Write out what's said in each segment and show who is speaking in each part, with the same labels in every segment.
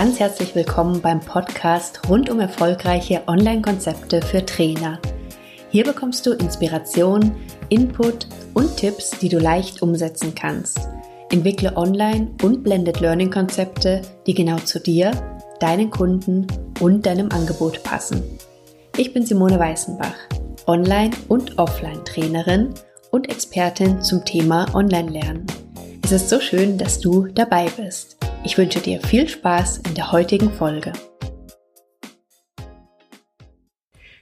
Speaker 1: ganz herzlich willkommen beim Podcast rund um erfolgreiche Online-Konzepte für Trainer. Hier bekommst du Inspiration, Input und Tipps, die du leicht umsetzen kannst. Entwickle Online- und Blended Learning-Konzepte, die genau zu dir, deinen Kunden und deinem Angebot passen. Ich bin Simone Weißenbach, Online- und Offline-Trainerin und Expertin zum Thema Online-Lernen. Es ist so schön, dass du dabei bist. Ich wünsche dir viel Spaß in der heutigen Folge.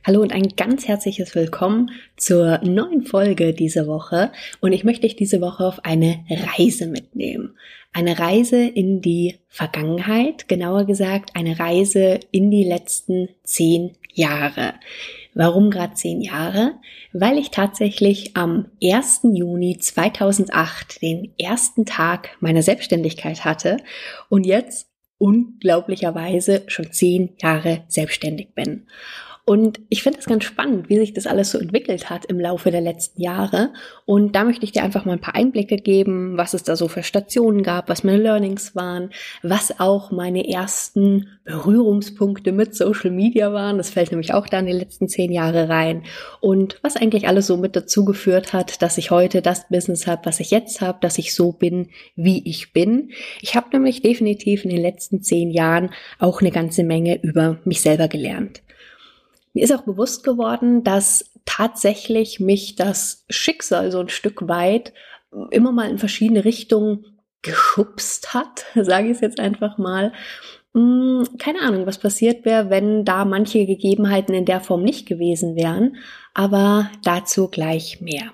Speaker 1: Hallo und ein ganz herzliches Willkommen zur neuen Folge dieser Woche. Und ich möchte dich diese Woche auf eine Reise mitnehmen. Eine Reise in die Vergangenheit, genauer gesagt eine Reise in die letzten zehn Jahre. Warum gerade zehn Jahre? Weil ich tatsächlich am 1. Juni 2008 den ersten Tag meiner Selbstständigkeit hatte und jetzt unglaublicherweise schon zehn Jahre selbstständig bin. Und ich finde es ganz spannend, wie sich das alles so entwickelt hat im Laufe der letzten Jahre. Und da möchte ich dir einfach mal ein paar Einblicke geben, was es da so für Stationen gab, was meine Learnings waren, was auch meine ersten Berührungspunkte mit Social Media waren. Das fällt nämlich auch da in die letzten zehn Jahre rein. Und was eigentlich alles so mit dazu geführt hat, dass ich heute das Business habe, was ich jetzt habe, dass ich so bin, wie ich bin. Ich habe nämlich definitiv in den letzten zehn Jahren auch eine ganze Menge über mich selber gelernt. Mir ist auch bewusst geworden, dass tatsächlich mich das Schicksal so ein Stück weit immer mal in verschiedene Richtungen geschubst hat, sage ich es jetzt einfach mal. Hm, keine Ahnung, was passiert wäre, wenn da manche Gegebenheiten in der Form nicht gewesen wären, aber dazu gleich mehr.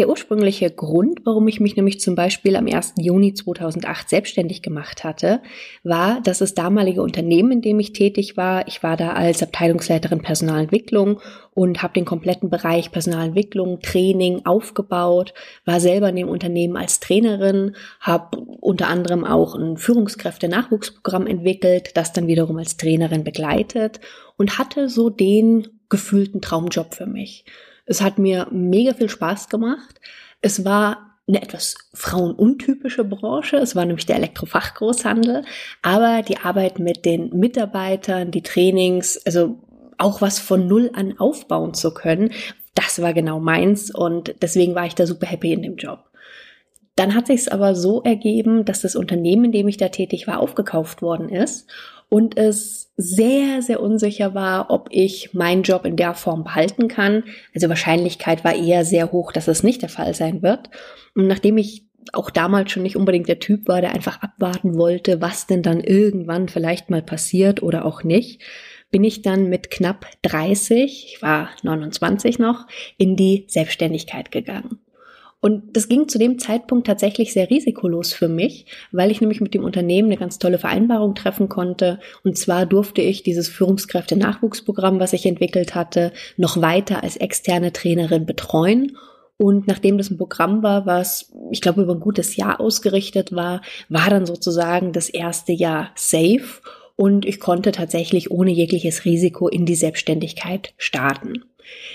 Speaker 1: Der ursprüngliche Grund, warum ich mich nämlich zum Beispiel am 1. Juni 2008 selbstständig gemacht hatte, war, dass das damalige Unternehmen, in dem ich tätig war, ich war da als Abteilungsleiterin Personalentwicklung und habe den kompletten Bereich Personalentwicklung, Training aufgebaut, war selber in dem Unternehmen als Trainerin, habe unter anderem auch ein Führungskräfte-Nachwuchsprogramm entwickelt, das dann wiederum als Trainerin begleitet und hatte so den gefühlten Traumjob für mich. Es hat mir mega viel Spaß gemacht. Es war eine etwas frauenuntypische Branche. Es war nämlich der Elektrofachgroßhandel. Aber die Arbeit mit den Mitarbeitern, die Trainings, also auch was von Null an aufbauen zu können, das war genau meins. Und deswegen war ich da super happy in dem Job. Dann hat sich es aber so ergeben, dass das Unternehmen, in dem ich da tätig war, aufgekauft worden ist und es sehr, sehr unsicher war, ob ich meinen Job in der Form behalten kann. Also Wahrscheinlichkeit war eher sehr hoch, dass es nicht der Fall sein wird. Und nachdem ich auch damals schon nicht unbedingt der Typ war, der einfach abwarten wollte, was denn dann irgendwann vielleicht mal passiert oder auch nicht, bin ich dann mit knapp 30, ich war 29 noch, in die Selbstständigkeit gegangen. Und das ging zu dem Zeitpunkt tatsächlich sehr risikolos für mich, weil ich nämlich mit dem Unternehmen eine ganz tolle Vereinbarung treffen konnte. Und zwar durfte ich dieses Führungskräfte-Nachwuchsprogramm, was ich entwickelt hatte, noch weiter als externe Trainerin betreuen. Und nachdem das ein Programm war, was ich glaube über ein gutes Jahr ausgerichtet war, war dann sozusagen das erste Jahr safe und ich konnte tatsächlich ohne jegliches Risiko in die Selbstständigkeit starten.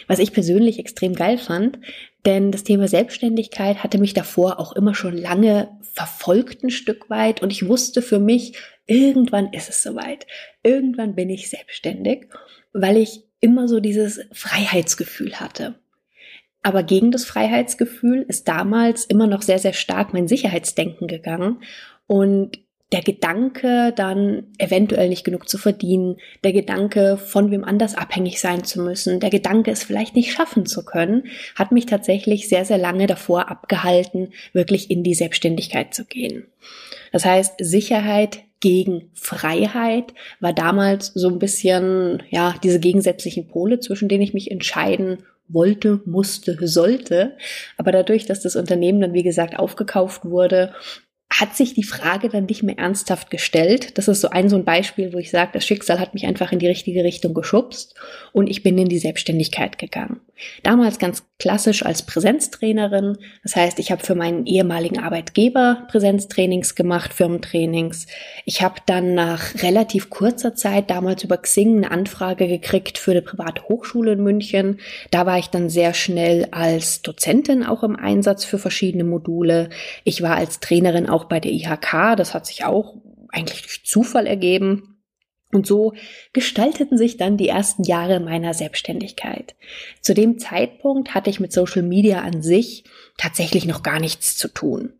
Speaker 1: Was ich persönlich extrem geil fand, denn das Thema Selbstständigkeit hatte mich davor auch immer schon lange verfolgt ein Stück weit und ich wusste für mich, irgendwann ist es soweit. Irgendwann bin ich selbstständig, weil ich immer so dieses Freiheitsgefühl hatte. Aber gegen das Freiheitsgefühl ist damals immer noch sehr, sehr stark mein Sicherheitsdenken gegangen. Und der Gedanke, dann eventuell nicht genug zu verdienen, der Gedanke, von wem anders abhängig sein zu müssen, der Gedanke, es vielleicht nicht schaffen zu können, hat mich tatsächlich sehr, sehr lange davor abgehalten, wirklich in die Selbstständigkeit zu gehen. Das heißt, Sicherheit gegen Freiheit war damals so ein bisschen, ja, diese gegensätzlichen Pole, zwischen denen ich mich entscheiden wollte, musste, sollte. Aber dadurch, dass das Unternehmen dann, wie gesagt, aufgekauft wurde hat sich die Frage dann nicht mehr ernsthaft gestellt. Das ist so ein so ein Beispiel, wo ich sage, das Schicksal hat mich einfach in die richtige Richtung geschubst und ich bin in die Selbstständigkeit gegangen. Damals ganz klassisch als Präsenztrainerin. Das heißt, ich habe für meinen ehemaligen Arbeitgeber Präsenztrainings gemacht, Firmentrainings. Ich habe dann nach relativ kurzer Zeit damals über Xing eine Anfrage gekriegt für eine private Hochschule in München. Da war ich dann sehr schnell als Dozentin auch im Einsatz für verschiedene Module. Ich war als Trainerin auch bei der IHK. Das hat sich auch eigentlich durch Zufall ergeben. Und so gestalteten sich dann die ersten Jahre meiner Selbstständigkeit. Zu dem Zeitpunkt hatte ich mit Social Media an sich tatsächlich noch gar nichts zu tun.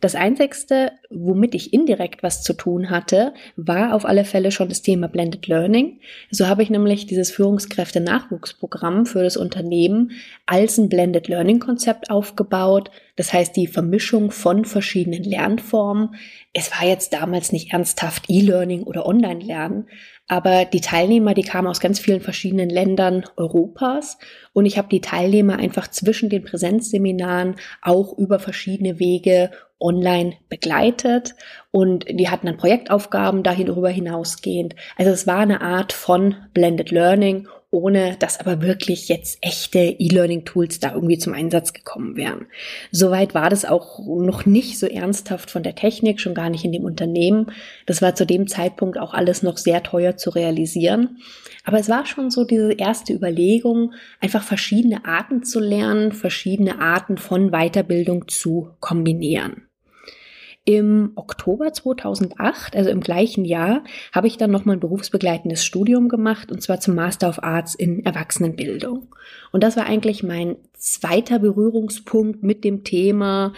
Speaker 1: Das Einzigste, womit ich indirekt was zu tun hatte, war auf alle Fälle schon das Thema Blended Learning. So habe ich nämlich dieses Führungskräfte-Nachwuchsprogramm für das Unternehmen als ein Blended Learning Konzept aufgebaut. Das heißt, die Vermischung von verschiedenen Lernformen. Es war jetzt damals nicht ernsthaft E-Learning oder Online-Lernen, aber die Teilnehmer, die kamen aus ganz vielen verschiedenen Ländern Europas und ich habe die Teilnehmer einfach zwischen den Präsenzseminaren auch über verschiedene Wege online begleitet und die hatten dann Projektaufgaben darüber hinausgehend. Also es war eine Art von Blended Learning ohne dass aber wirklich jetzt echte E-Learning-Tools da irgendwie zum Einsatz gekommen wären. Soweit war das auch noch nicht so ernsthaft von der Technik, schon gar nicht in dem Unternehmen. Das war zu dem Zeitpunkt auch alles noch sehr teuer zu realisieren. Aber es war schon so diese erste Überlegung, einfach verschiedene Arten zu lernen, verschiedene Arten von Weiterbildung zu kombinieren. Im Oktober 2008, also im gleichen Jahr, habe ich dann nochmal ein berufsbegleitendes Studium gemacht und zwar zum Master of Arts in Erwachsenenbildung. Und das war eigentlich mein zweiter Berührungspunkt mit dem Thema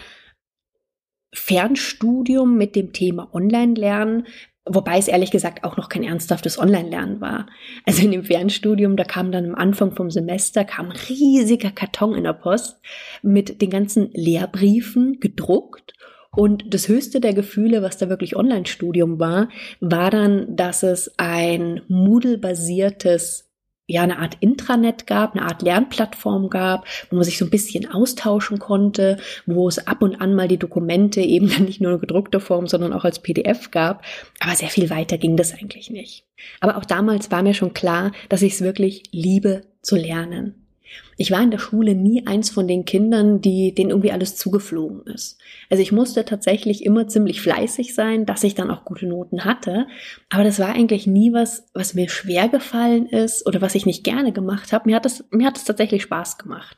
Speaker 1: Fernstudium, mit dem Thema Online-Lernen, Wobei es ehrlich gesagt auch noch kein ernsthaftes Online-Lernen war. Also in dem Fernstudium, da kam dann am Anfang vom Semester, kam ein riesiger Karton in der Post mit den ganzen Lehrbriefen gedruckt und das höchste der Gefühle, was da wirklich Online-Studium war, war dann, dass es ein Moodle-basiertes ja, eine Art Intranet gab, eine Art Lernplattform gab, wo man sich so ein bisschen austauschen konnte, wo es ab und an mal die Dokumente eben dann nicht nur in gedruckter Form, sondern auch als PDF gab. Aber sehr viel weiter ging das eigentlich nicht. Aber auch damals war mir schon klar, dass ich es wirklich liebe zu lernen. Ich war in der Schule nie eins von den Kindern, die denen irgendwie alles zugeflogen ist. Also ich musste tatsächlich immer ziemlich fleißig sein, dass ich dann auch gute Noten hatte. Aber das war eigentlich nie was, was mir schwer gefallen ist oder was ich nicht gerne gemacht habe. Mir hat es, mir hat es tatsächlich Spaß gemacht.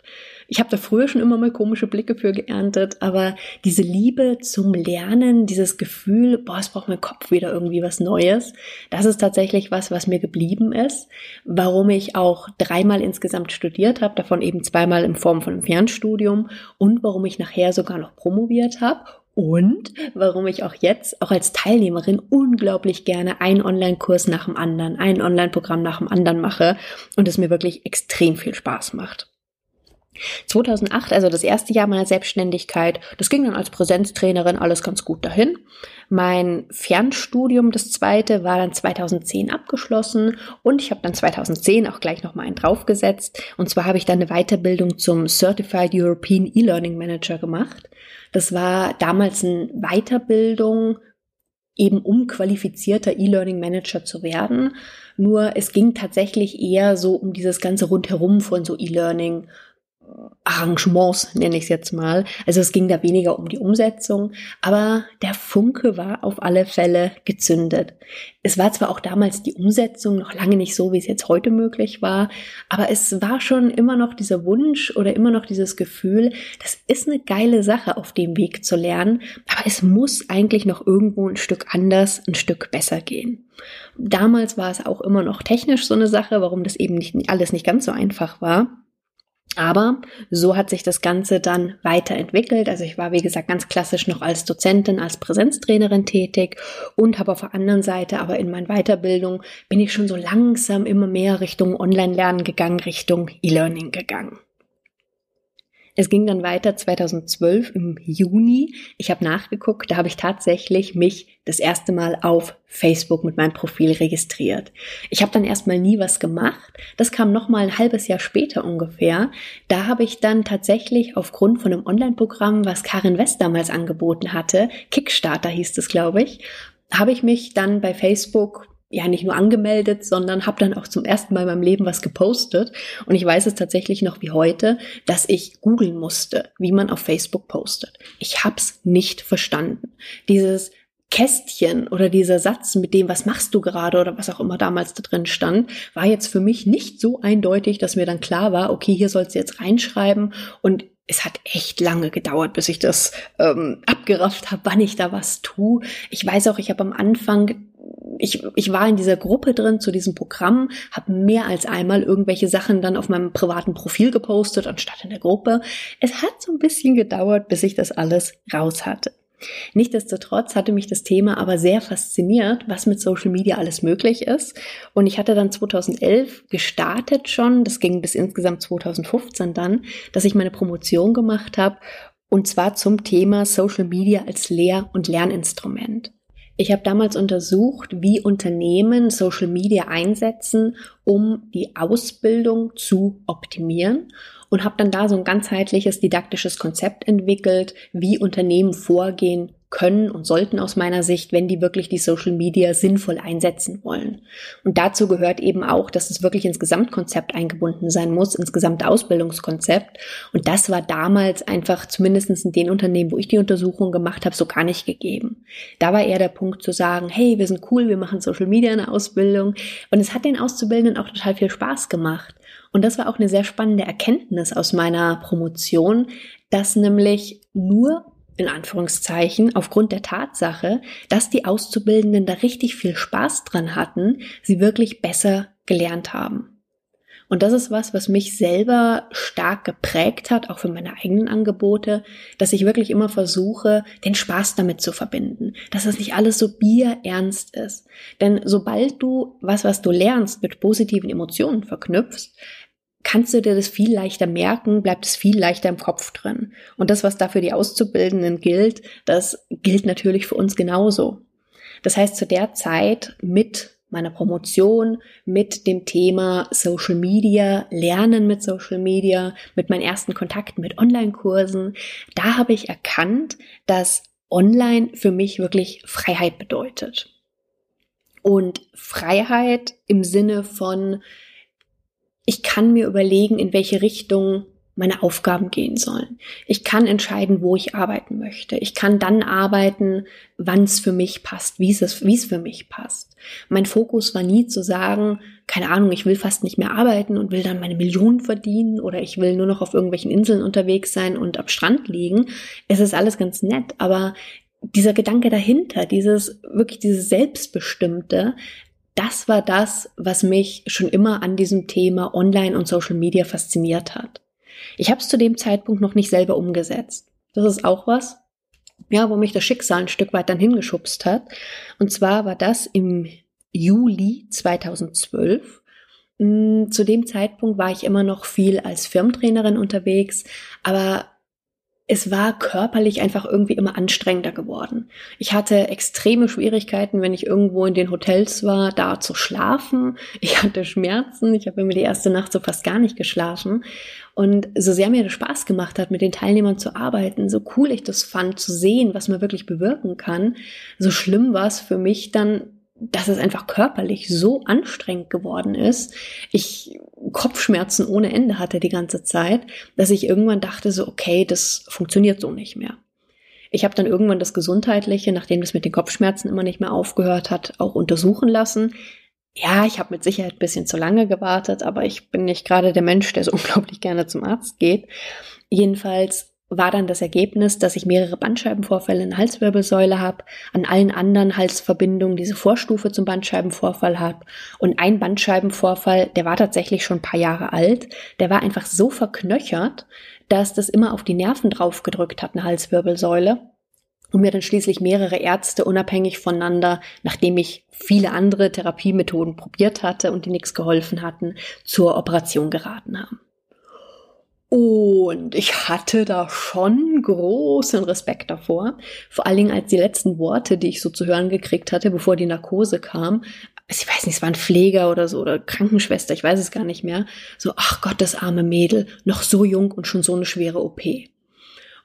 Speaker 1: Ich habe da früher schon immer mal komische Blicke für geerntet, aber diese Liebe zum Lernen, dieses Gefühl, boah, es braucht mein Kopf wieder irgendwie was Neues, das ist tatsächlich was, was mir geblieben ist. Warum ich auch dreimal insgesamt studiert habe, davon eben zweimal in Form von einem Fernstudium und warum ich nachher sogar noch promoviert habe und warum ich auch jetzt, auch als Teilnehmerin, unglaublich gerne einen Online-Kurs nach dem anderen, ein Online-Programm nach dem anderen mache und es mir wirklich extrem viel Spaß macht. 2008, also das erste Jahr meiner Selbstständigkeit, das ging dann als Präsenztrainerin alles ganz gut dahin. Mein Fernstudium, das zweite, war dann 2010 abgeschlossen und ich habe dann 2010 auch gleich nochmal einen draufgesetzt. Und zwar habe ich dann eine Weiterbildung zum Certified European E-Learning Manager gemacht. Das war damals eine Weiterbildung, eben um qualifizierter E-Learning Manager zu werden. Nur es ging tatsächlich eher so um dieses ganze Rundherum von so E-Learning Arrangements, nenne ich es jetzt mal. Also es ging da weniger um die Umsetzung, aber der Funke war auf alle Fälle gezündet. Es war zwar auch damals die Umsetzung noch lange nicht so, wie es jetzt heute möglich war, aber es war schon immer noch dieser Wunsch oder immer noch dieses Gefühl, das ist eine geile Sache, auf dem Weg zu lernen, aber es muss eigentlich noch irgendwo ein Stück anders, ein Stück besser gehen. Damals war es auch immer noch technisch so eine Sache, warum das eben nicht alles nicht ganz so einfach war. Aber so hat sich das Ganze dann weiterentwickelt. Also ich war, wie gesagt, ganz klassisch noch als Dozentin, als Präsenztrainerin tätig und habe auf der anderen Seite aber in meiner Weiterbildung bin ich schon so langsam immer mehr Richtung Online-Lernen gegangen, Richtung E-Learning gegangen. Es ging dann weiter 2012 im Juni. Ich habe nachgeguckt, da habe ich tatsächlich mich das erste Mal auf Facebook mit meinem Profil registriert. Ich habe dann erstmal nie was gemacht. Das kam noch mal ein halbes Jahr später ungefähr. Da habe ich dann tatsächlich aufgrund von einem Online-Programm, was Karin West damals angeboten hatte, Kickstarter hieß es, glaube ich, habe ich mich dann bei Facebook ja nicht nur angemeldet, sondern habe dann auch zum ersten Mal in meinem Leben was gepostet. Und ich weiß es tatsächlich noch wie heute, dass ich googeln musste, wie man auf Facebook postet. Ich hab's nicht verstanden. Dieses Kästchen oder dieser Satz mit dem, was machst du gerade oder was auch immer damals da drin stand, war jetzt für mich nicht so eindeutig, dass mir dann klar war, okay, hier sollst du jetzt reinschreiben und es hat echt lange gedauert, bis ich das ähm, abgerafft habe, wann ich da was tue. Ich weiß auch, ich habe am Anfang ich, ich war in dieser Gruppe drin zu diesem Programm, habe mehr als einmal irgendwelche Sachen dann auf meinem privaten Profil gepostet, anstatt in der Gruppe. Es hat so ein bisschen gedauert, bis ich das alles raus hatte. Nichtsdestotrotz hatte mich das Thema aber sehr fasziniert, was mit Social Media alles möglich ist. Und ich hatte dann 2011 gestartet schon, das ging bis insgesamt 2015 dann, dass ich meine Promotion gemacht habe, und zwar zum Thema Social Media als Lehr- und Lerninstrument. Ich habe damals untersucht, wie Unternehmen Social Media einsetzen, um die Ausbildung zu optimieren und habe dann da so ein ganzheitliches didaktisches Konzept entwickelt, wie Unternehmen vorgehen können und sollten aus meiner Sicht, wenn die wirklich die Social Media sinnvoll einsetzen wollen. Und dazu gehört eben auch, dass es wirklich ins Gesamtkonzept eingebunden sein muss, ins gesamte Ausbildungskonzept. Und das war damals einfach, zumindest in den Unternehmen, wo ich die Untersuchung gemacht habe, so gar nicht gegeben. Da war eher der Punkt zu sagen, hey, wir sind cool, wir machen Social Media in der Ausbildung. Und es hat den Auszubildenden auch total viel Spaß gemacht. Und das war auch eine sehr spannende Erkenntnis aus meiner Promotion, dass nämlich nur in Anführungszeichen aufgrund der Tatsache, dass die Auszubildenden da richtig viel Spaß dran hatten, sie wirklich besser gelernt haben. Und das ist was, was mich selber stark geprägt hat, auch für meine eigenen Angebote, dass ich wirklich immer versuche, den Spaß damit zu verbinden, dass das nicht alles so bierernst ist. Denn sobald du was, was du lernst, mit positiven Emotionen verknüpfst, kannst du dir das viel leichter merken, bleibt es viel leichter im Kopf drin. Und das, was da für die Auszubildenden gilt, das gilt natürlich für uns genauso. Das heißt, zu der Zeit mit meiner Promotion, mit dem Thema Social Media, Lernen mit Social Media, mit meinen ersten Kontakten mit Online-Kursen, da habe ich erkannt, dass Online für mich wirklich Freiheit bedeutet. Und Freiheit im Sinne von, ich kann mir überlegen, in welche Richtung meine Aufgaben gehen sollen. Ich kann entscheiden, wo ich arbeiten möchte. Ich kann dann arbeiten, wann es für mich passt, wie es, wie es für mich passt. Mein Fokus war nie zu sagen, keine Ahnung, ich will fast nicht mehr arbeiten und will dann meine Millionen verdienen oder ich will nur noch auf irgendwelchen Inseln unterwegs sein und am Strand liegen. Es ist alles ganz nett, aber dieser Gedanke dahinter, dieses wirklich dieses Selbstbestimmte, das war das, was mich schon immer an diesem Thema Online und Social Media fasziniert hat. Ich habe es zu dem Zeitpunkt noch nicht selber umgesetzt. Das ist auch was, ja, wo mich das Schicksal ein Stück weit dann hingeschubst hat. Und zwar war das im Juli 2012. Mm, zu dem Zeitpunkt war ich immer noch viel als Firmentrainerin unterwegs, aber es war körperlich einfach irgendwie immer anstrengender geworden. Ich hatte extreme Schwierigkeiten, wenn ich irgendwo in den Hotels war, da zu schlafen. Ich hatte Schmerzen. Ich habe mir die erste Nacht so fast gar nicht geschlafen. Und so sehr mir das Spaß gemacht hat, mit den Teilnehmern zu arbeiten, so cool ich das fand, zu sehen, was man wirklich bewirken kann, so schlimm war es für mich dann, dass es einfach körperlich so anstrengend geworden ist. Ich Kopfschmerzen ohne Ende hatte die ganze Zeit, dass ich irgendwann dachte so, okay, das funktioniert so nicht mehr. Ich habe dann irgendwann das Gesundheitliche, nachdem das mit den Kopfschmerzen immer nicht mehr aufgehört hat, auch untersuchen lassen. Ja, ich habe mit Sicherheit ein bisschen zu lange gewartet, aber ich bin nicht gerade der Mensch, der so unglaublich gerne zum Arzt geht. Jedenfalls war dann das Ergebnis, dass ich mehrere Bandscheibenvorfälle in der Halswirbelsäule habe, an allen anderen Halsverbindungen diese Vorstufe zum Bandscheibenvorfall habe und ein Bandscheibenvorfall, der war tatsächlich schon ein paar Jahre alt, der war einfach so verknöchert, dass das immer auf die Nerven drauf gedrückt hat, eine Halswirbelsäule und mir dann schließlich mehrere Ärzte unabhängig voneinander, nachdem ich viele andere Therapiemethoden probiert hatte und die nichts geholfen hatten, zur Operation geraten haben. Und ich hatte da schon großen Respekt davor. Vor allen Dingen als die letzten Worte, die ich so zu hören gekriegt hatte, bevor die Narkose kam. Ich weiß nicht, es war ein Pfleger oder so oder Krankenschwester, ich weiß es gar nicht mehr. So, ach Gott, das arme Mädel, noch so jung und schon so eine schwere OP.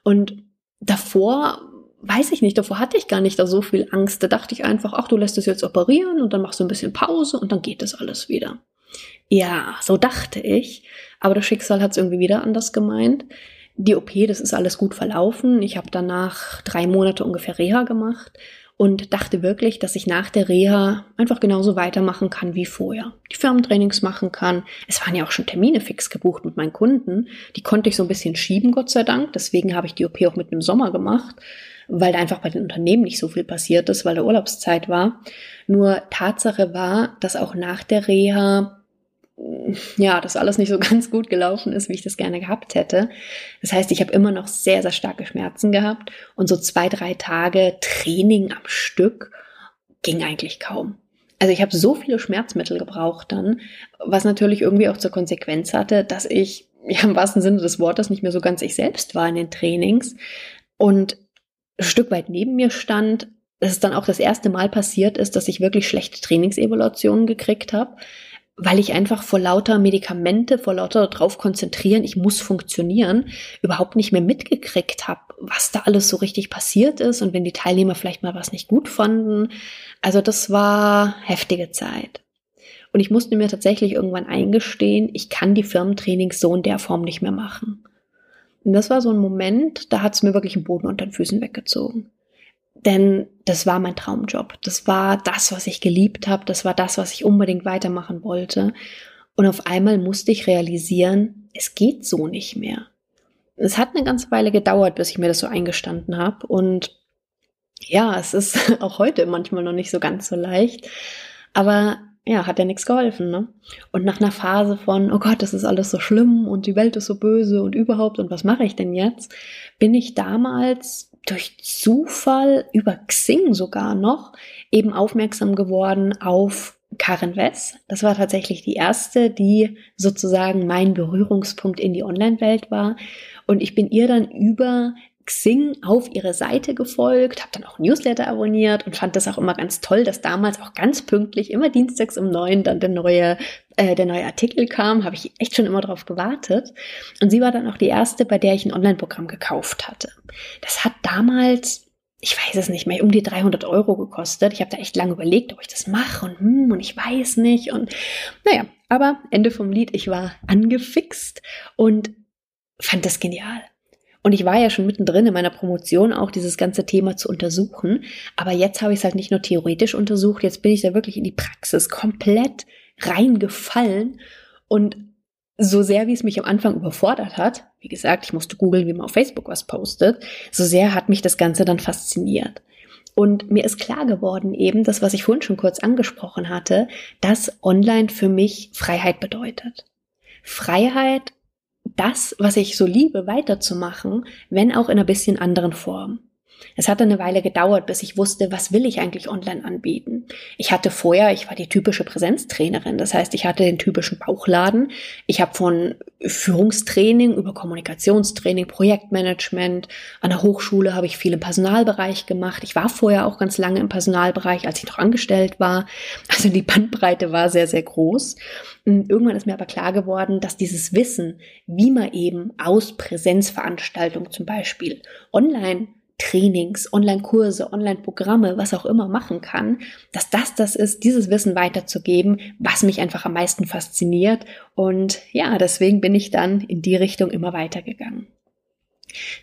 Speaker 1: Und davor weiß ich nicht, davor hatte ich gar nicht da so viel Angst. Da dachte ich einfach, ach, du lässt es jetzt operieren und dann machst du ein bisschen Pause und dann geht das alles wieder. Ja, so dachte ich. Aber das Schicksal hat es irgendwie wieder anders gemeint. Die OP, das ist alles gut verlaufen. Ich habe danach drei Monate ungefähr Reha gemacht. und dachte wirklich, dass ich nach der Reha einfach genauso weitermachen kann wie vorher. Die Firmentrainings machen kann. Es waren ja auch schon Termine fix gebucht mit meinen Kunden. Die konnte ich so ein bisschen schieben, Gott sei Dank. Deswegen habe ich die OP auch mit dem Sommer gemacht, weil da einfach bei den Unternehmen nicht so viel passiert ist, weil der Urlaubszeit war. Nur Tatsache war, dass auch nach der Reha ja, das alles nicht so ganz gut gelaufen ist, wie ich das gerne gehabt hätte. Das heißt, ich habe immer noch sehr, sehr starke Schmerzen gehabt und so zwei, drei Tage Training am Stück ging eigentlich kaum. Also ich habe so viele Schmerzmittel gebraucht dann, was natürlich irgendwie auch zur Konsequenz hatte, dass ich ja im wahrsten Sinne des Wortes nicht mehr so ganz ich selbst war in den Trainings und ein Stück weit neben mir stand, dass es dann auch das erste Mal passiert ist, dass ich wirklich schlechte Trainingsevaluationen gekriegt habe weil ich einfach vor lauter Medikamente, vor lauter drauf konzentrieren, ich muss funktionieren, überhaupt nicht mehr mitgekriegt habe, was da alles so richtig passiert ist und wenn die Teilnehmer vielleicht mal was nicht gut fanden. Also das war heftige Zeit. Und ich musste mir tatsächlich irgendwann eingestehen, ich kann die Firmentrainings so in der Form nicht mehr machen. Und das war so ein Moment, da hat es mir wirklich den Boden unter den Füßen weggezogen. Denn das war mein Traumjob. Das war das, was ich geliebt habe. Das war das, was ich unbedingt weitermachen wollte. Und auf einmal musste ich realisieren, es geht so nicht mehr. Es hat eine ganze Weile gedauert, bis ich mir das so eingestanden habe. Und ja, es ist auch heute manchmal noch nicht so ganz so leicht. Aber ja, hat ja nichts geholfen, ne? Und nach einer Phase von, oh Gott, das ist alles so schlimm und die Welt ist so böse und überhaupt und was mache ich denn jetzt, bin ich damals durch Zufall über Xing sogar noch eben aufmerksam geworden auf Karen Wess. Das war tatsächlich die erste, die sozusagen mein Berührungspunkt in die Online-Welt war. Und ich bin ihr dann über Xing auf ihre Seite gefolgt, habe dann auch Newsletter abonniert und fand das auch immer ganz toll, dass damals auch ganz pünktlich, immer dienstags um neun, dann der neue, äh, der neue Artikel kam, habe ich echt schon immer darauf gewartet. Und sie war dann auch die erste, bei der ich ein Online-Programm gekauft hatte. Das hat damals ich weiß es nicht mehr, um die 300 Euro gekostet. Ich habe da echt lange überlegt, ob ich das mache und hm, und ich weiß nicht und naja, aber Ende vom Lied, ich war angefixt und fand das genial. Und ich war ja schon mittendrin in meiner Promotion auch dieses ganze Thema zu untersuchen. Aber jetzt habe ich es halt nicht nur theoretisch untersucht, jetzt bin ich da wirklich in die Praxis komplett reingefallen. Und so sehr, wie es mich am Anfang überfordert hat, wie gesagt, ich musste googeln, wie man auf Facebook was postet, so sehr hat mich das Ganze dann fasziniert. Und mir ist klar geworden eben, das, was ich vorhin schon kurz angesprochen hatte, dass online für mich Freiheit bedeutet. Freiheit das, was ich so liebe, weiterzumachen, wenn auch in einer bisschen anderen Form. Es hat eine Weile gedauert, bis ich wusste, was will ich eigentlich online anbieten. Ich hatte vorher, ich war die typische Präsenztrainerin, das heißt, ich hatte den typischen Bauchladen. Ich habe von Führungstraining über Kommunikationstraining, Projektmanagement, an der Hochschule habe ich viel im Personalbereich gemacht. Ich war vorher auch ganz lange im Personalbereich, als ich noch angestellt war. Also die Bandbreite war sehr, sehr groß. Und irgendwann ist mir aber klar geworden, dass dieses Wissen, wie man eben aus Präsenzveranstaltungen zum Beispiel online Trainings, Online-Kurse, Online-Programme, was auch immer machen kann, dass das das ist, dieses Wissen weiterzugeben, was mich einfach am meisten fasziniert. Und ja, deswegen bin ich dann in die Richtung immer weitergegangen.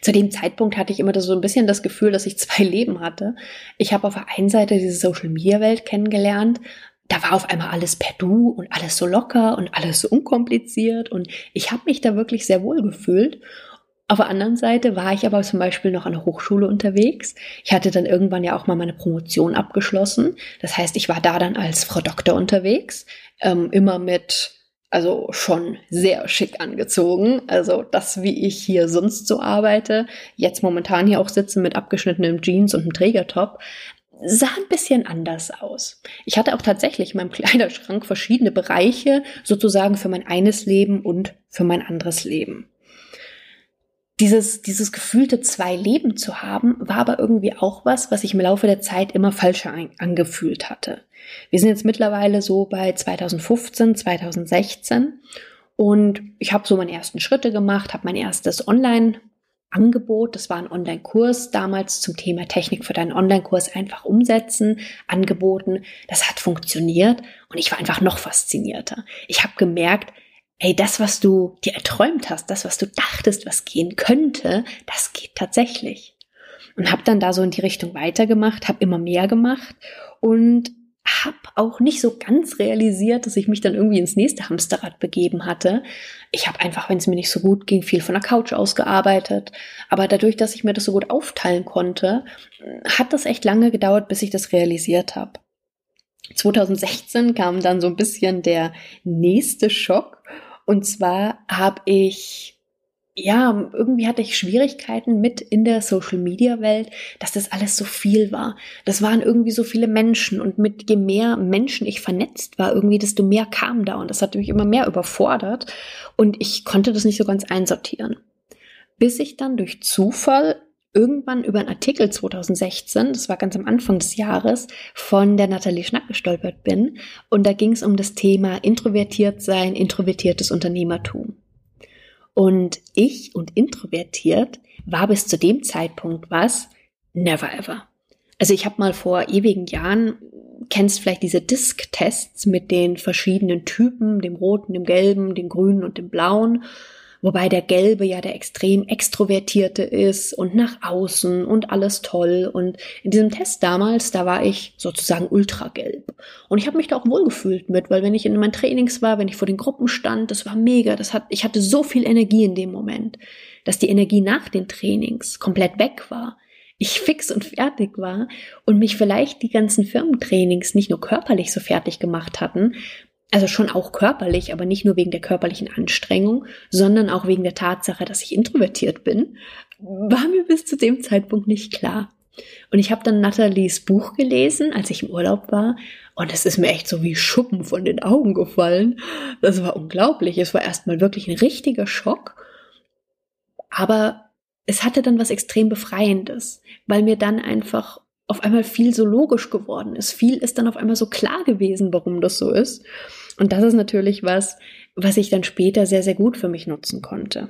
Speaker 1: Zu dem Zeitpunkt hatte ich immer so ein bisschen das Gefühl, dass ich zwei Leben hatte. Ich habe auf der einen Seite diese Social-Media-Welt kennengelernt, da war auf einmal alles per Du und alles so locker und alles so unkompliziert und ich habe mich da wirklich sehr wohl gefühlt. Auf der anderen Seite war ich aber zum Beispiel noch an der Hochschule unterwegs. Ich hatte dann irgendwann ja auch mal meine Promotion abgeschlossen. Das heißt, ich war da dann als Frau Doktor unterwegs, ähm, immer mit, also schon sehr schick angezogen. Also das, wie ich hier sonst so arbeite, jetzt momentan hier auch sitzen mit abgeschnittenem Jeans und einem Trägertop, sah ein bisschen anders aus. Ich hatte auch tatsächlich in meinem Kleiderschrank verschiedene Bereiche sozusagen für mein eines Leben und für mein anderes Leben dieses, dieses gefühlte zwei Leben zu haben, war aber irgendwie auch was, was ich im Laufe der Zeit immer falscher angefühlt hatte. Wir sind jetzt mittlerweile so bei 2015, 2016 und ich habe so meine ersten Schritte gemacht, habe mein erstes Online Angebot, das war ein Online-Kurs damals zum Thema Technik für deinen Online-Kurs einfach umsetzen, angeboten. Das hat funktioniert und ich war einfach noch faszinierter. Ich habe gemerkt, hey, das, was du dir erträumt hast, das, was du dachtest, was gehen könnte, das geht tatsächlich. und habe dann da so in die Richtung weitergemacht, habe immer mehr gemacht und habe auch nicht so ganz realisiert, dass ich mich dann irgendwie ins nächste Hamsterrad begeben hatte. Ich habe einfach, wenn es mir nicht so gut ging, viel von der Couch aus gearbeitet. Aber dadurch, dass ich mir das so gut aufteilen konnte, hat das echt lange gedauert, bis ich das realisiert habe. 2016 kam dann so ein bisschen der nächste Schock. Und zwar habe ich ja, irgendwie hatte ich Schwierigkeiten mit in der Social Media Welt, dass das alles so viel war. Das waren irgendwie so viele Menschen und mit je mehr Menschen ich vernetzt war, irgendwie desto mehr kam da und das hat mich immer mehr überfordert und ich konnte das nicht so ganz einsortieren. Bis ich dann durch Zufall irgendwann über einen Artikel 2016, das war ganz am Anfang des Jahres, von der Nathalie Schnack gestolpert bin und da ging es um das Thema introvertiert sein, introvertiertes Unternehmertum. Und ich und introvertiert war bis zu dem Zeitpunkt was? Never ever. Also ich habe mal vor ewigen Jahren, kennst vielleicht diese Disk-Tests mit den verschiedenen Typen, dem roten, dem gelben, dem grünen und dem blauen wobei der Gelbe ja der extrem extrovertierte ist und nach außen und alles toll. Und in diesem Test damals, da war ich sozusagen ultragelb. Und ich habe mich da auch wohlgefühlt mit, weil wenn ich in meinen Trainings war, wenn ich vor den Gruppen stand, das war mega. Das hat, ich hatte so viel Energie in dem Moment, dass die Energie nach den Trainings komplett weg war ich fix und fertig war und mich vielleicht die ganzen Firmentrainings nicht nur körperlich so fertig gemacht hatten, also schon auch körperlich, aber nicht nur wegen der körperlichen Anstrengung, sondern auch wegen der Tatsache, dass ich introvertiert bin, war mir bis zu dem Zeitpunkt nicht klar. Und ich habe dann Nathalies Buch gelesen, als ich im Urlaub war, und es ist mir echt so wie Schuppen von den Augen gefallen. Das war unglaublich. Es war erstmal wirklich ein richtiger Schock. Aber es hatte dann was extrem Befreiendes, weil mir dann einfach auf einmal viel so logisch geworden ist. Viel ist dann auf einmal so klar gewesen, warum das so ist. Und das ist natürlich was, was ich dann später sehr, sehr gut für mich nutzen konnte.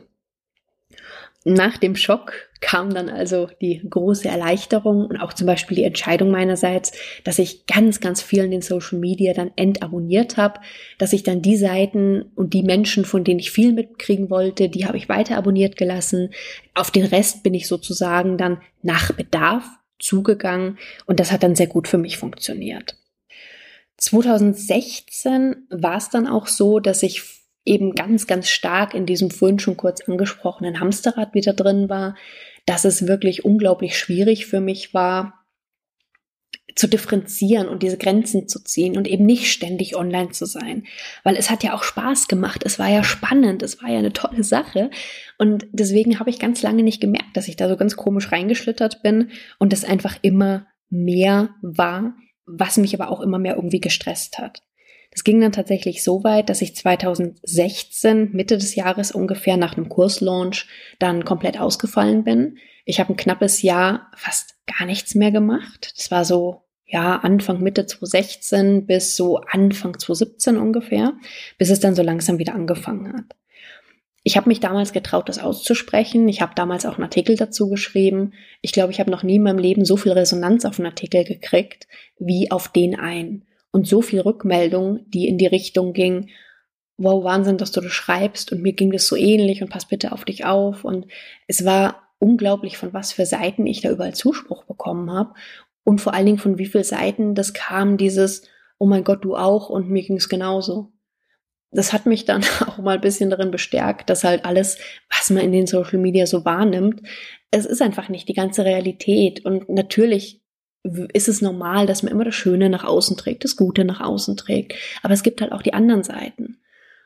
Speaker 1: Nach dem Schock kam dann also die große Erleichterung und auch zum Beispiel die Entscheidung meinerseits, dass ich ganz, ganz viel in den Social Media dann entabonniert habe, dass ich dann die Seiten und die Menschen, von denen ich viel mitkriegen wollte, die habe ich weiter abonniert gelassen. Auf den Rest bin ich sozusagen dann nach Bedarf zugegangen und das hat dann sehr gut für mich funktioniert. 2016 war es dann auch so, dass ich eben ganz, ganz stark in diesem vorhin schon kurz angesprochenen Hamsterrad wieder drin war, dass es wirklich unglaublich schwierig für mich war, zu differenzieren und diese Grenzen zu ziehen und eben nicht ständig online zu sein. Weil es hat ja auch Spaß gemacht, es war ja spannend, es war ja eine tolle Sache. Und deswegen habe ich ganz lange nicht gemerkt, dass ich da so ganz komisch reingeschlittert bin und es einfach immer mehr war, was mich aber auch immer mehr irgendwie gestresst hat. Das ging dann tatsächlich so weit, dass ich 2016, Mitte des Jahres ungefähr nach einem Kurslaunch, dann komplett ausgefallen bin. Ich habe ein knappes Jahr fast gar nichts mehr gemacht. Das war so, ja, Anfang, Mitte 2016 bis so Anfang 2017 ungefähr, bis es dann so langsam wieder angefangen hat. Ich habe mich damals getraut, das auszusprechen. Ich habe damals auch einen Artikel dazu geschrieben. Ich glaube, ich habe noch nie in meinem Leben so viel Resonanz auf einen Artikel gekriegt wie auf den einen. Und so viel Rückmeldung, die in die Richtung ging, wow, Wahnsinn, dass du das schreibst und mir ging das so ähnlich und pass bitte auf dich auf. Und es war unglaublich, von was für Seiten ich da überall Zuspruch bekommen habe und vor allen Dingen von wie vielen Seiten das kam, dieses, oh mein Gott, du auch und mir ging es genauso das hat mich dann auch mal ein bisschen darin bestärkt, dass halt alles, was man in den Social Media so wahrnimmt, es ist einfach nicht die ganze Realität. Und natürlich ist es normal, dass man immer das Schöne nach außen trägt, das Gute nach außen trägt. Aber es gibt halt auch die anderen Seiten.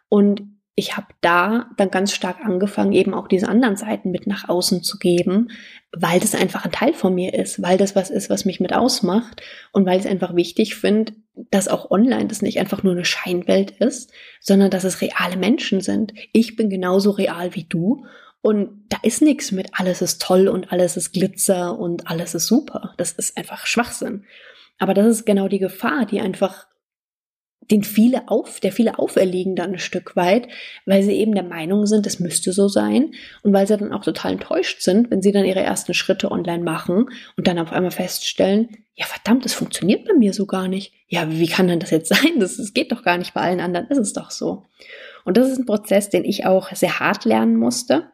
Speaker 1: Und ich habe da dann ganz stark angefangen, eben auch diese anderen Seiten mit nach außen zu geben, weil das einfach ein Teil von mir ist, weil das was ist, was mich mit ausmacht und weil ich es einfach wichtig finde, dass auch online das nicht einfach nur eine Scheinwelt ist, sondern dass es reale Menschen sind. Ich bin genauso real wie du und da ist nichts mit alles ist toll und alles ist Glitzer und alles ist super. Das ist einfach Schwachsinn. Aber das ist genau die Gefahr, die einfach den viele auf, der viele auferlegen dann ein Stück weit, weil sie eben der Meinung sind, es müsste so sein und weil sie dann auch total enttäuscht sind, wenn sie dann ihre ersten Schritte online machen und dann auf einmal feststellen, ja verdammt, das funktioniert bei mir so gar nicht. Ja, wie kann denn das jetzt sein? Das, das geht doch gar nicht bei allen anderen, ist es doch so. Und das ist ein Prozess, den ich auch sehr hart lernen musste.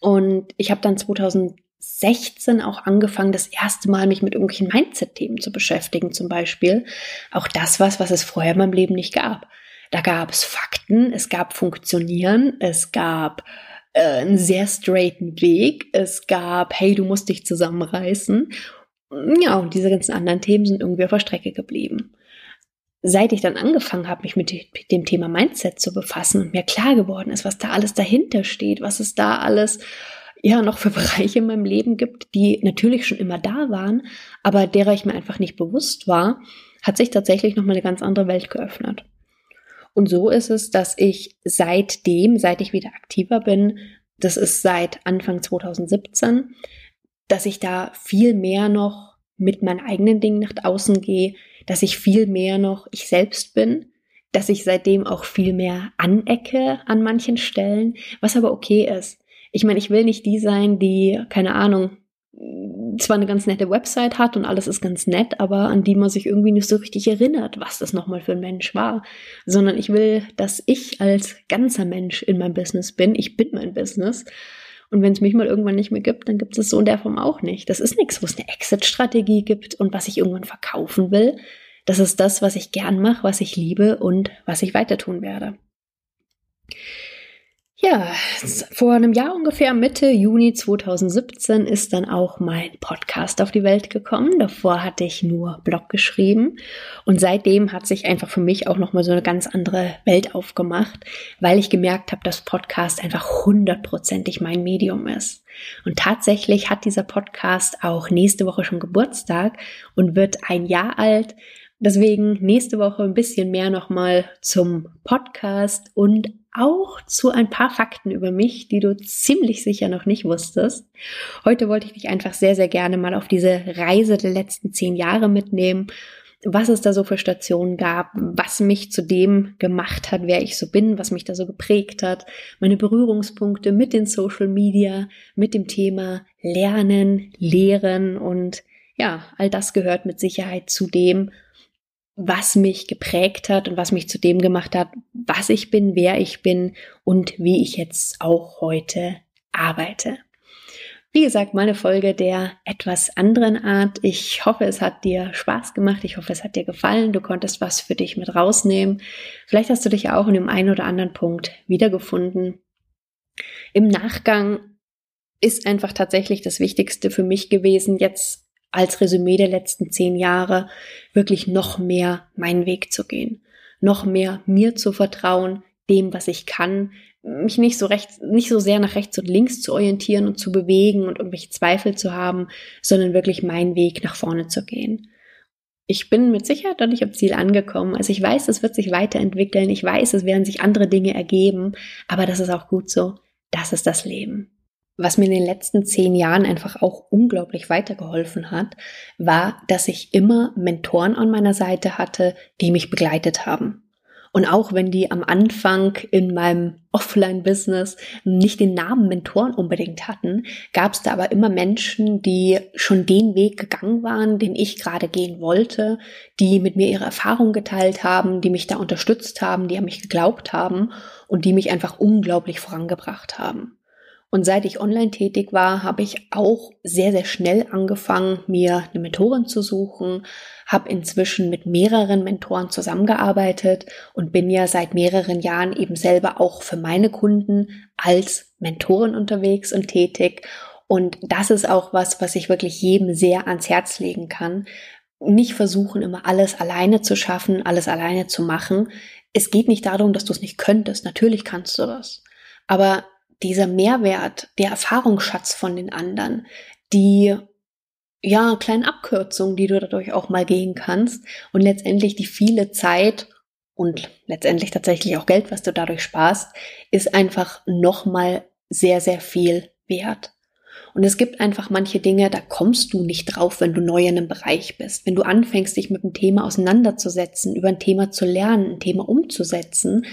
Speaker 1: Und ich habe dann 2000 16 auch angefangen, das erste Mal mich mit irgendwelchen Mindset-Themen zu beschäftigen, zum Beispiel. Auch das was, was es vorher in meinem Leben nicht gab. Da gab es Fakten, es gab Funktionieren, es gab äh, einen sehr straighten Weg, es gab, hey, du musst dich zusammenreißen. Ja, und diese ganzen anderen Themen sind irgendwie auf der Strecke geblieben. Seit ich dann angefangen habe, mich mit dem Thema Mindset zu befassen und mir klar geworden ist, was da alles dahinter steht, was es da alles ja noch für Bereiche in meinem Leben gibt, die natürlich schon immer da waren, aber derer ich mir einfach nicht bewusst war, hat sich tatsächlich noch mal eine ganz andere Welt geöffnet. Und so ist es, dass ich seitdem, seit ich wieder aktiver bin, das ist seit Anfang 2017, dass ich da viel mehr noch mit meinen eigenen Dingen nach außen gehe, dass ich viel mehr noch ich selbst bin, dass ich seitdem auch viel mehr anecke an manchen Stellen, was aber okay ist. Ich meine, ich will nicht die sein, die, keine Ahnung, zwar eine ganz nette Website hat und alles ist ganz nett, aber an die man sich irgendwie nicht so richtig erinnert, was das nochmal für ein Mensch war, sondern ich will, dass ich als ganzer Mensch in meinem Business bin. Ich bin mein Business. Und wenn es mich mal irgendwann nicht mehr gibt, dann gibt es so in der Form auch nicht. Das ist nichts, wo es eine Exit-Strategie gibt und was ich irgendwann verkaufen will. Das ist das, was ich gern mache, was ich liebe und was ich weiter tun werde. Ja, vor einem Jahr ungefähr, Mitte Juni 2017, ist dann auch mein Podcast auf die Welt gekommen. Davor hatte ich nur Blog geschrieben und seitdem hat sich einfach für mich auch nochmal so eine ganz andere Welt aufgemacht, weil ich gemerkt habe, dass Podcast einfach hundertprozentig mein Medium ist. Und tatsächlich hat dieser Podcast auch nächste Woche schon Geburtstag und wird ein Jahr alt. Deswegen nächste Woche ein bisschen mehr nochmal zum Podcast und auch zu ein paar Fakten über mich, die du ziemlich sicher noch nicht wusstest. Heute wollte ich dich einfach sehr, sehr gerne mal auf diese Reise der letzten zehn Jahre mitnehmen, was es da so für Stationen gab, was mich zu dem gemacht hat, wer ich so bin, was mich da so geprägt hat, meine Berührungspunkte mit den Social Media, mit dem Thema Lernen, Lehren und ja, all das gehört mit Sicherheit zu dem, was mich geprägt hat und was mich zu dem gemacht hat, was ich bin, wer ich bin und wie ich jetzt auch heute arbeite. Wie gesagt, meine Folge der etwas anderen Art. Ich hoffe, es hat dir Spaß gemacht. Ich hoffe, es hat dir gefallen. Du konntest was für dich mit rausnehmen. Vielleicht hast du dich auch in dem einen oder anderen Punkt wiedergefunden. Im Nachgang ist einfach tatsächlich das Wichtigste für mich gewesen, jetzt als Resümee der letzten zehn Jahre wirklich noch mehr meinen Weg zu gehen, noch mehr mir zu vertrauen, dem, was ich kann, mich nicht so recht, nicht so sehr nach rechts und links zu orientieren und zu bewegen und irgendwelche Zweifel zu haben, sondern wirklich meinen Weg nach vorne zu gehen. Ich bin mit Sicherheit noch nicht am Ziel angekommen. Also ich weiß, es wird sich weiterentwickeln. Ich weiß, es werden sich andere Dinge ergeben. Aber das ist auch gut so. Das ist das Leben. Was mir in den letzten zehn Jahren einfach auch unglaublich weitergeholfen hat, war, dass ich immer Mentoren an meiner Seite hatte, die mich begleitet haben. Und auch wenn die am Anfang in meinem Offline-Business nicht den Namen Mentoren unbedingt hatten, gab es da aber immer Menschen, die schon den Weg gegangen waren, den ich gerade gehen wollte, die mit mir ihre Erfahrungen geteilt haben, die mich da unterstützt haben, die an mich geglaubt haben und die mich einfach unglaublich vorangebracht haben. Und seit ich online tätig war, habe ich auch sehr, sehr schnell angefangen, mir eine Mentorin zu suchen, habe inzwischen mit mehreren Mentoren zusammengearbeitet und bin ja seit mehreren Jahren eben selber auch für meine Kunden als Mentorin unterwegs und tätig. Und das ist auch was, was ich wirklich jedem sehr ans Herz legen kann. Nicht versuchen, immer alles alleine zu schaffen, alles alleine zu machen. Es geht nicht darum, dass du es nicht könntest. Natürlich kannst du das. Aber dieser Mehrwert, der Erfahrungsschatz von den anderen, die ja, kleinen Abkürzungen, die du dadurch auch mal gehen kannst und letztendlich die viele Zeit und letztendlich tatsächlich auch Geld, was du dadurch sparst, ist einfach nochmal sehr, sehr viel wert. Und es gibt einfach manche Dinge, da kommst du nicht drauf, wenn du neu in einem Bereich bist. Wenn du anfängst, dich mit einem Thema auseinanderzusetzen, über ein Thema zu lernen, ein Thema umzusetzen,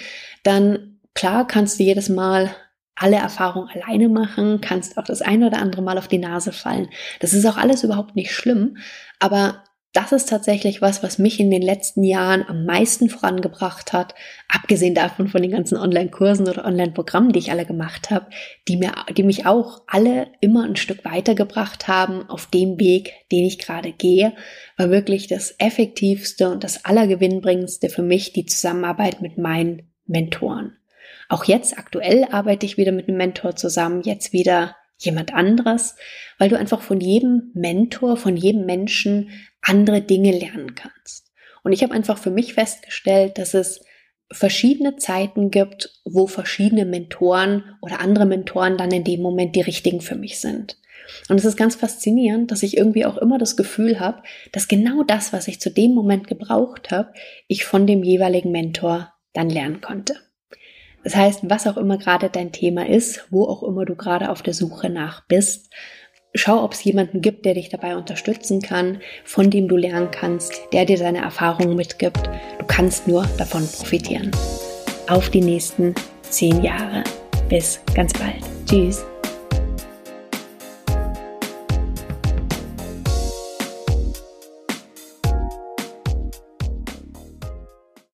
Speaker 1: dann klar kannst du jedes Mal alle Erfahrungen alleine machen, kannst auch das eine oder andere Mal auf die Nase fallen. Das ist auch alles überhaupt nicht schlimm, aber das ist tatsächlich was, was mich in den letzten Jahren am meisten vorangebracht hat, abgesehen davon von den ganzen Online-Kursen oder Online-Programmen, die ich alle gemacht habe, die mir, die mich auch alle immer ein Stück weitergebracht haben auf dem Weg, den ich gerade gehe, war wirklich das effektivste und das allergewinnbringendste für mich die Zusammenarbeit mit meinen Mentoren. Auch jetzt aktuell arbeite ich wieder mit einem Mentor zusammen, jetzt wieder jemand anderes, weil du einfach von jedem Mentor, von jedem Menschen andere Dinge lernen kannst. Und ich habe einfach für mich festgestellt, dass es verschiedene Zeiten gibt, wo verschiedene Mentoren oder andere Mentoren dann in dem Moment die richtigen für mich sind. Und es ist ganz faszinierend, dass ich irgendwie auch immer das Gefühl habe, dass genau das, was ich zu dem Moment gebraucht habe, ich von dem jeweiligen Mentor dann lernen konnte. Das heißt, was auch immer gerade dein Thema ist, wo auch immer du gerade auf der Suche nach bist, schau, ob es jemanden gibt, der dich dabei unterstützen kann, von dem du lernen kannst, der dir seine Erfahrungen mitgibt. Du kannst nur davon profitieren. Auf die nächsten zehn Jahre. Bis ganz bald. Tschüss.